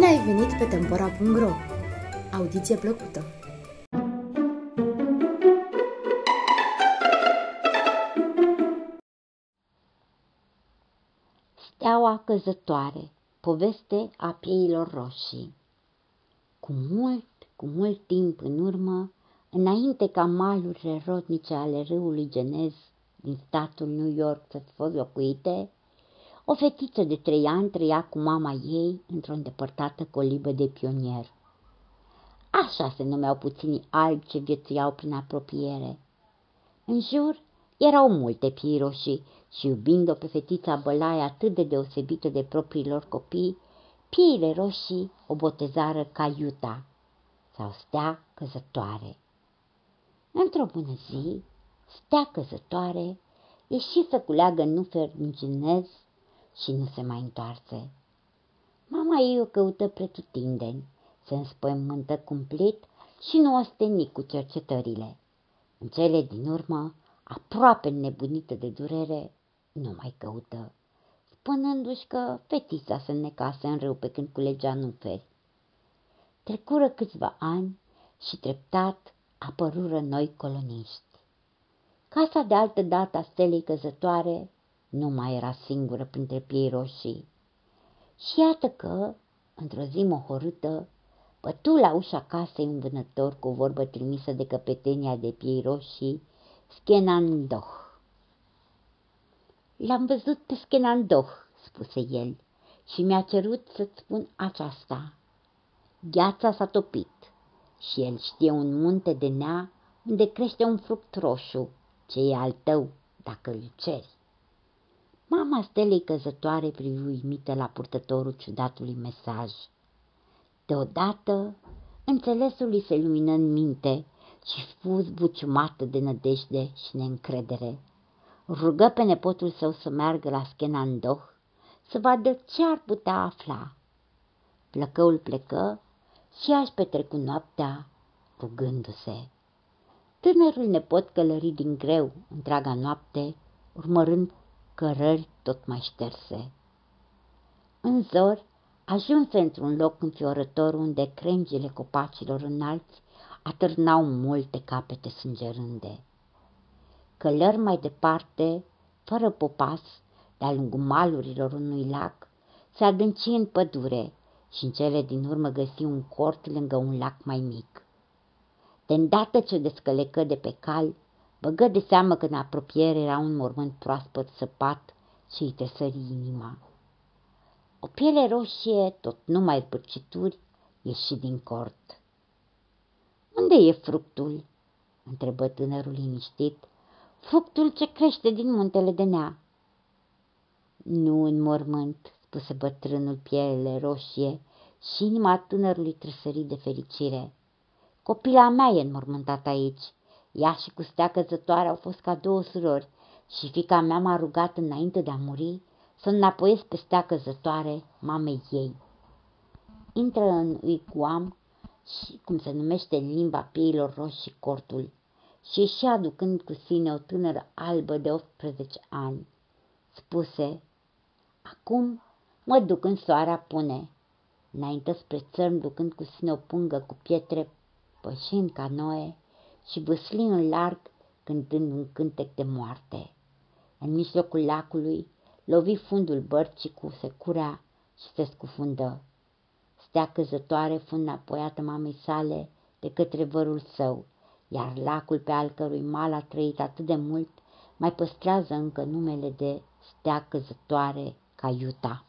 ai venit pe Tempora.ro! Audiție plăcută! Steaua căzătoare Poveste a pieilor roșii Cu mult, cu mult timp în urmă, înainte ca malurile rodnice ale râului Genez din statul New York să fi fost locuite, o fetiță de trei ani trăia cu mama ei într-o îndepărtată colibă de pionier. Așa se numeau puținii albi ce viețuiau prin apropiere. În jur erau multe pii roșii și iubind-o pe fetița bălaie atât de deosebită de propriilor copii, piile roșii o botezară ca Iuta sau stea căzătoare. Într-o bună zi, stea căzătoare ieși să culeagă nufer din cinez și nu se mai întoarse. Mama ei o căută pretutindeni, se înspăimântă cumplit și nu osteni cu cercetările. În cele din urmă, aproape nebunită de durere, nu mai căută, spunându-și că fetița se necase în râu pe când culegea nuferi. Trecură câțiva ani și treptat apărură noi coloniști. Casa de altă dată a stelei căzătoare nu mai era singură printre piei roșii. Și iată că, într-o zi mohorâtă, bătu la ușa casei un vânător cu o vorbă trimisă de căpetenia de piei roșii, Schenandoh. L-am văzut pe Schenandoh, spuse el, și mi-a cerut să-ți spun aceasta. Gheața s-a topit și el știe un munte de nea unde crește un fruct roșu, ce e al tău dacă îl ceri. Mama stelei căzătoare privi uimită la purtătorul ciudatului mesaj. Deodată, înțelesul îi se lumină în minte și fu buciumată de nădejde și neîncredere. Rugă pe nepotul său să meargă la Schenandoh să vadă ce ar putea afla. Plăcăul plecă și aș petrecu noaptea rugându-se. Tânărul nepot călări din greu întreaga noapte, urmărând cărări tot mai șterse. În zor, ajunse într-un loc înfiorător unde crengile copacilor înalți atârnau multe capete sângerânde. Călări mai departe, fără popas, de-a lungul malurilor unui lac, se adânci în pădure și în cele din urmă găsi un cort lângă un lac mai mic. De îndată ce descălecă de pe cal, Băgă de seamă că în apropiere era un mormânt proaspăt săpat și îi tresări inima. O piele roșie, tot numai zbârcituri, ieși din cort. Unde e fructul?" întrebă tânărul liniștit. Fructul ce crește din muntele de nea." Nu în mormânt," spuse bătrânul pielele roșie și inima tânărului trăsări de fericire. Copila mea e înmormântată aici ea și cu stea căzătoare au fost ca două surori și fica mea m-a rugat înainte de a muri să înapoiesc pe stea căzătoare mamei ei. Intră în uicuam și cum se numește în limba pieilor roșii cortul și ieși aducând cu sine o tânără albă de 18 ani. Spuse, acum mă duc în soarea pune. Înainte spre țărm ducând cu sine o pungă cu pietre, pășind ca noe, și vâsli în larg cântând un cântec de moarte. În mijlocul lacului lovi fundul bărcii cu securea și se scufundă. Stea căzătoare fu înapoiată mamei sale de către vărul său, iar lacul pe al cărui mal a trăit atât de mult mai păstrează încă numele de stea căzătoare ca Iuta.